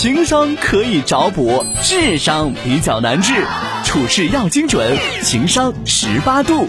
情商可以找补，智商比较难治，处事要精准，情商十八度。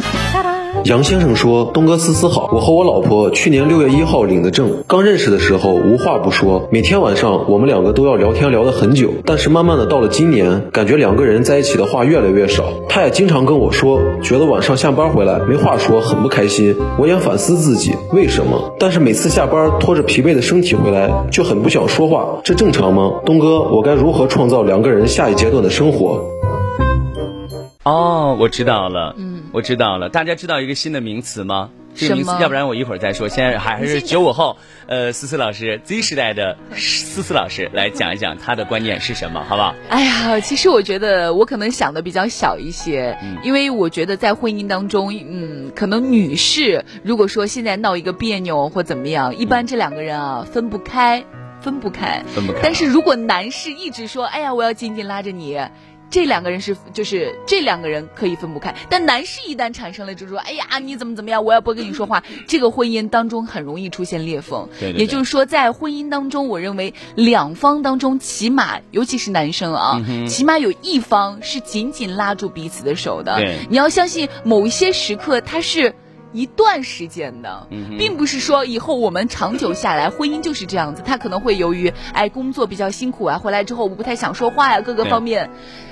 杨先生说：“东哥思思好，我和我老婆去年六月一号领的证。刚认识的时候无话不说，每天晚上我们两个都要聊天聊得很久。但是慢慢的到了今年，感觉两个人在一起的话越来越少。他也经常跟我说，觉得晚上下班回来没话说，很不开心。我也反思自己为什么，但是每次下班拖着疲惫的身体回来，就很不想说话，这正常吗？东哥，我该如何创造两个人下一阶段的生活？”哦，我知道了。嗯，我知道了。大家知道一个新的名词吗？这个名词，要不然我一会儿再说。现在还是九五后，呃，思思老师 Z 时代的思思老师来讲一讲他的观念是什么，好不好？哎呀，其实我觉得我可能想的比较小一些，因为我觉得在婚姻当中，嗯，可能女士如果说现在闹一个别扭或怎么样，一般这两个人啊分不开，分不开，分不开。但是如果男士一直说，哎呀，我要紧紧拉着你。这两个人是，就是这两个人可以分不开，但男士一旦产生了就说，哎呀，你怎么怎么样，我要不跟你说话，这个婚姻当中很容易出现裂缝。对，也就是说，在婚姻当中，我认为两方当中起码，尤其是男生啊，起码有一方是紧紧拉住彼此的手的。对，你要相信某一些时刻，他是。一段时间的，并不是说以后我们长久下来，婚姻就是这样子。他可能会由于哎工作比较辛苦啊，回来之后我不太想说话呀，各个方面。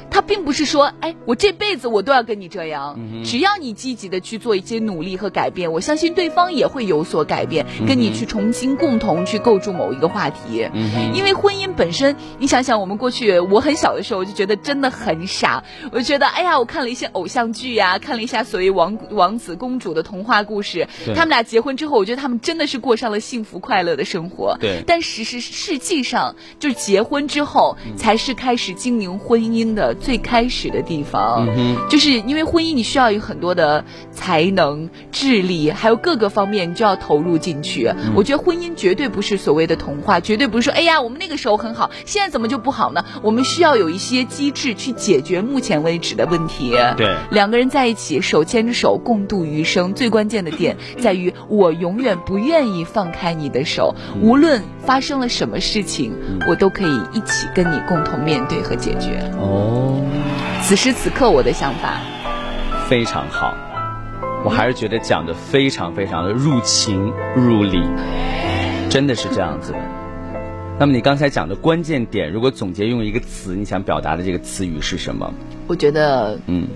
他并不是说，哎，我这辈子我都要跟你这样。只要你积极的去做一些努力和改变，我相信对方也会有所改变，跟你去重新共同去构筑某一个话题。因为婚姻本身，你想想，我们过去我很小的时候我就觉得真的很傻，我就觉得，哎呀，我看了一些偶像剧呀，看了一下所谓王王子公主的童话故事，他们俩结婚之后，我觉得他们真的是过上了幸福快乐的生活。对，但实实实际上，就是结婚之后才是开始经营婚姻的。最开始的地方，就是因为婚姻，你需要有很多的才能、智力，还有各个方面，你就要投入进去。我觉得婚姻绝对不是所谓的童话，绝对不是说，哎呀，我们那个时候很好，现在怎么就不好呢？我们需要有一些机制去解决目前为止的问题。对，两个人在一起，手牵着手共度余生，最关键的点在于，我永远不愿意放开你的手，无论发生了什么事情，我都可以一起跟你共同面对和解决。哦。此时此刻，我的想法。非常好，我还是觉得讲的非常非常的入情入理，真的是这样子。的。那么你刚才讲的关键点，如果总结用一个词，你想表达的这个词语是什么？我觉得，嗯，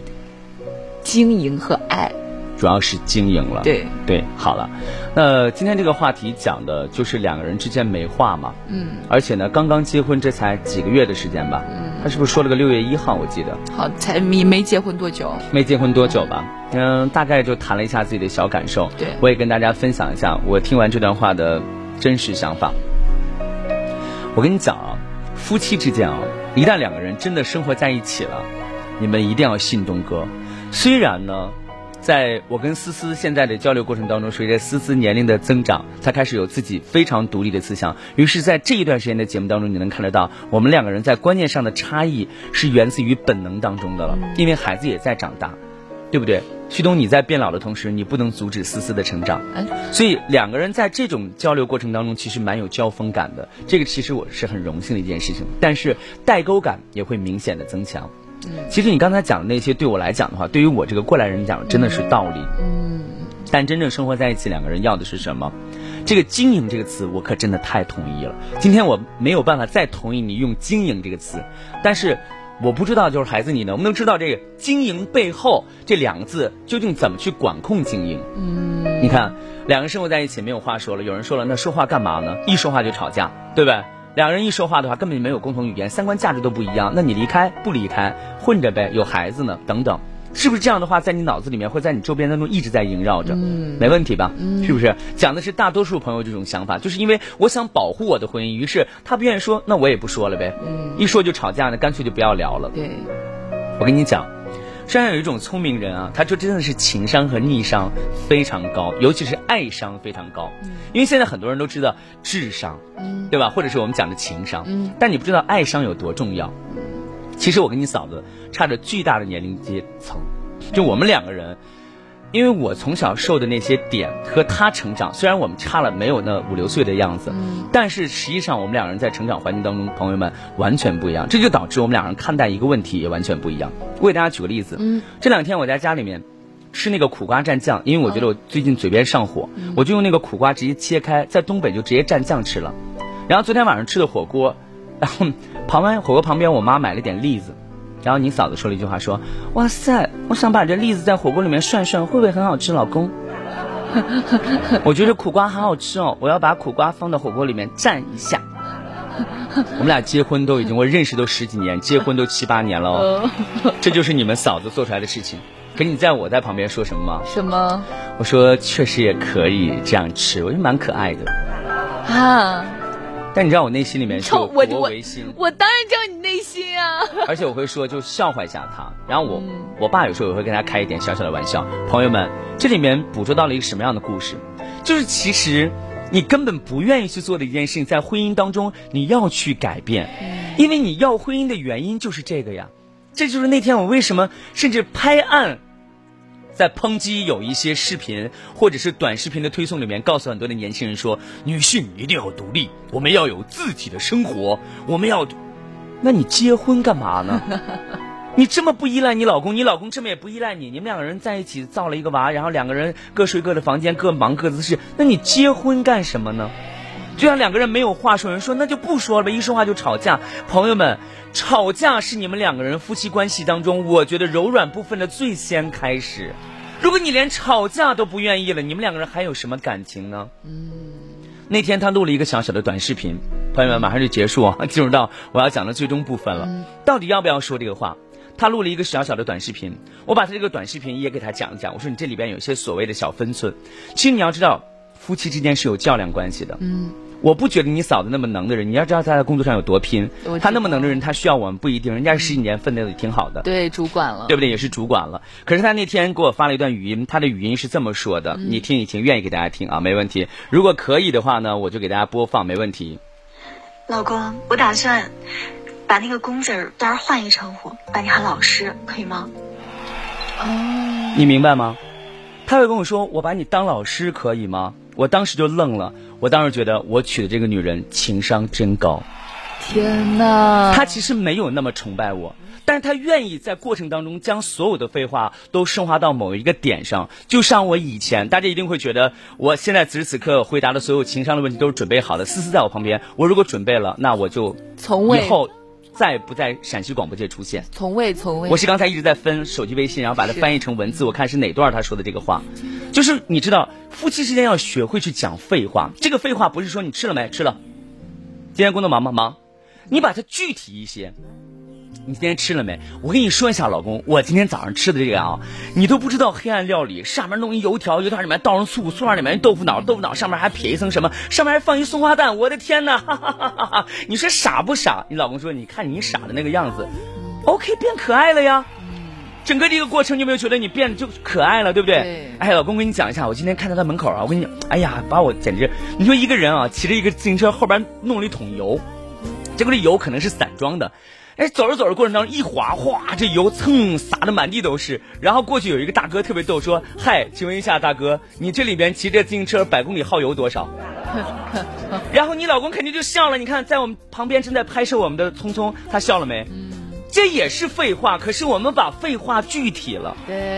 经营和爱。主要是经营了，对。对，好了，那今天这个话题讲的就是两个人之间没话嘛，嗯，而且呢，刚刚结婚，这才几个月的时间吧，嗯，他是不是说了个六月一号？我记得，好，才没没结婚多久，没结婚多久吧，嗯，大概就谈了一下自己的小感受，对，我也跟大家分享一下我听完这段话的真实想法。我跟你讲啊，夫妻之间啊，一旦两个人真的生活在一起了，你们一定要信东哥，虽然呢。在我跟思思现在的交流过程当中，随着思思年龄的增长，她开始有自己非常独立的思想。于是，在这一段时间的节目当中，你能看得到我们两个人在观念上的差异是源自于本能当中的了。因为孩子也在长大，对不对？旭东，你在变老的同时，你不能阻止思思的成长。所以两个人在这种交流过程当中，其实蛮有交锋感的。这个其实我是很荣幸的一件事情，但是代沟感也会明显的增强。其实你刚才讲的那些，对我来讲的话，对于我这个过来人讲，真的是道理。嗯。但真正生活在一起，两个人要的是什么？这个“经营”这个词，我可真的太同意了。今天我没有办法再同意你用“经营”这个词，但是我不知道，就是孩子，你能不能知道这个“经营”背后这两个字究竟怎么去管控经营？嗯。你看，两个人生活在一起，没有话说了。有人说了，那说话干嘛呢？一说话就吵架，对吧？两个人一说话的话，根本就没有共同语言，三观价值都不一样。那你离开不离开，混着呗，有孩子呢，等等，是不是这样的话，在你脑子里面，会在你周边当中一直在萦绕着？嗯，没问题吧？嗯，是不是？讲的是大多数朋友这种想法，就是因为我想保护我的婚姻，于是他不愿意说，那我也不说了呗。嗯，一说就吵架，那干脆就不要聊了。对，我跟你讲。山上有一种聪明人啊，他就真的是情商和逆商非常高，尤其是爱商非常高。因为现在很多人都知道智商，对吧？或者是我们讲的情商，但你不知道爱商有多重要。其实我跟你嫂子差着巨大的年龄阶层，就我们两个人，因为我从小受的那些点和他成长，虽然我们差了没有那五六岁的样子，但是实际上我们两个人在成长环境当中，朋友们完全不一样，这就导致我们两个人看待一个问题也完全不一样。我给大家举个例子，嗯，这两天我在家里面吃那个苦瓜蘸酱，因为我觉得我最近嘴边上火，我就用那个苦瓜直接切开，在东北就直接蘸酱吃了。然后昨天晚上吃的火锅，然后旁边火锅旁边我妈买了点栗子。然后你嫂子说了一句话，说：“哇塞，我想把这栗子在火锅里面涮涮，会不会很好吃，老公？” 我觉得苦瓜好好吃哦，我要把苦瓜放到火锅里面蘸一下。我们俩结婚都已经，我认识都十几年，结婚都七八年了哦。这就是你们嫂子做出来的事情。可你在我在旁边说什么吗？什么？我说确实也可以这样吃，我觉得蛮可爱的。啊。但你知道我内心里面是多违心，我当然知道你内心啊。而且我会说，就笑话一下他。然后我我爸有时候也会跟他开一点小小的玩笑。朋友们，这里面捕捉到了一个什么样的故事？就是其实你根本不愿意去做的一件事情，在婚姻当中你要去改变，因为你要婚姻的原因就是这个呀。这就是那天我为什么甚至拍案。在抨击有一些视频或者是短视频的推送里面，告诉很多的年轻人说，女性一定要独立，我们要有自己的生活，我们要，那你结婚干嘛呢？你这么不依赖你老公，你老公这么也不依赖你，你们两个人在一起造了一个娃，然后两个人各睡各的房间，各忙各自的事，那你结婚干什么呢？就像两个人没有话说，人说那就不说了呗，一说话就吵架。朋友们，吵架是你们两个人夫妻关系当中，我觉得柔软部分的最先开始。如果你连吵架都不愿意了，你们两个人还有什么感情呢？嗯。那天他录了一个小小的短视频，朋友们马上就结束啊，进入到我要讲的最终部分了。到底要不要说这个话？他录了一个小小的短视频，我把他这个短视频也给他讲一讲。我说你这里边有一些所谓的小分寸，其实你要知道，夫妻之间是有较量关系的。嗯。我不觉得你嫂子那么能的人，你要知道她在工作上有多拼。她那么能的人，她需要我们不一定。人家十几年分的也挺好的。对，主管了，对不对？也是主管了。可是她那天给我发了一段语音，她的语音是这么说的，你听一听，愿意给大家听啊，没问题。如果可以的话呢，我就给大家播放，没问题。老公，我打算把那个公字儿单换一称呼，把你喊老师，可以吗？哦，你明白吗？他会跟我说，我把你当老师可以吗？我当时就愣了，我当时觉得我娶的这个女人情商真高。天哪！她其实没有那么崇拜我，但是她愿意在过程当中将所有的废话都升华到某一个点上。就像我以前，大家一定会觉得我现在此时此刻回答的所有情商的问题都是准备好的。思思在我旁边，我如果准备了，那我就从未以后。再不在陕西广播界出现，从未从未。我是刚才一直在分手机微信，然后把它翻译成文字，我看是哪段他说的这个话，就是你知道，夫妻之间要学会去讲废话。这个废话不是说你吃了没，吃了，今天工作忙吗？忙，你把它具体一些。你今天吃了没？我跟你说一下，老公，我今天早上吃的这个啊，你都不知道黑暗料理，上面弄一油条，油条里面倒上醋，醋里面豆腐脑，豆腐脑上面还撇一层什么，上面还放一松花蛋，我的天哪！哈哈哈哈你说傻不傻？你老公说，你看你傻的那个样子，OK 变可爱了呀。整个这个过程，你有没有觉得你变得就可爱了，对不对？对。哎，老公，跟你讲一下，我今天看到他门口啊，我跟你讲，哎呀，把我简直，你说一个人啊，骑着一个自行车后边弄了一桶油，结果这油可能是散装的。哎，走着走着过程当中一滑，哗，这油蹭洒的满地都是。然后过去有一个大哥特别逗，说：“嗨，请问一下大哥，你这里边骑着自行车百公里耗油多少？” 然后你老公肯定就笑了。你看，在我们旁边正在拍摄我们的聪聪，他笑了没？这也是废话，可是我们把废话具体了。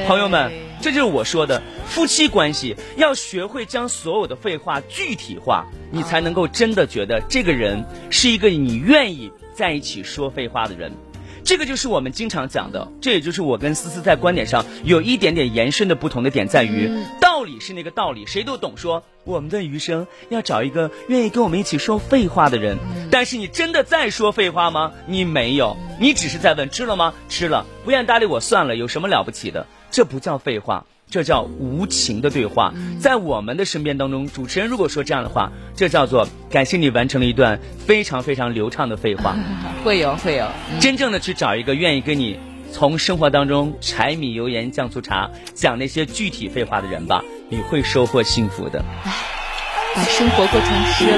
朋友们，这就是我说的夫妻关系，要学会将所有的废话具体化，你才能够真的觉得这个人是一个你愿意。在一起说废话的人，这个就是我们经常讲的。这也就是我跟思思在观点上有一点点延伸的不同的点，在于道理是那个道理，谁都懂。说我们的余生要找一个愿意跟我们一起说废话的人。但是你真的在说废话吗？你没有，你只是在问吃了吗？吃了，不愿搭理我算了，有什么了不起的？这不叫废话。这叫无情的对话，在我们的身边当中，主持人如果说这样的话，这叫做感谢你完成了一段非常非常流畅的废话。会 有会有，真正的去找一个愿意跟你从生活当中柴米油盐酱醋茶讲那些具体废话的人吧，你会收获幸福的。把生活过成诗了。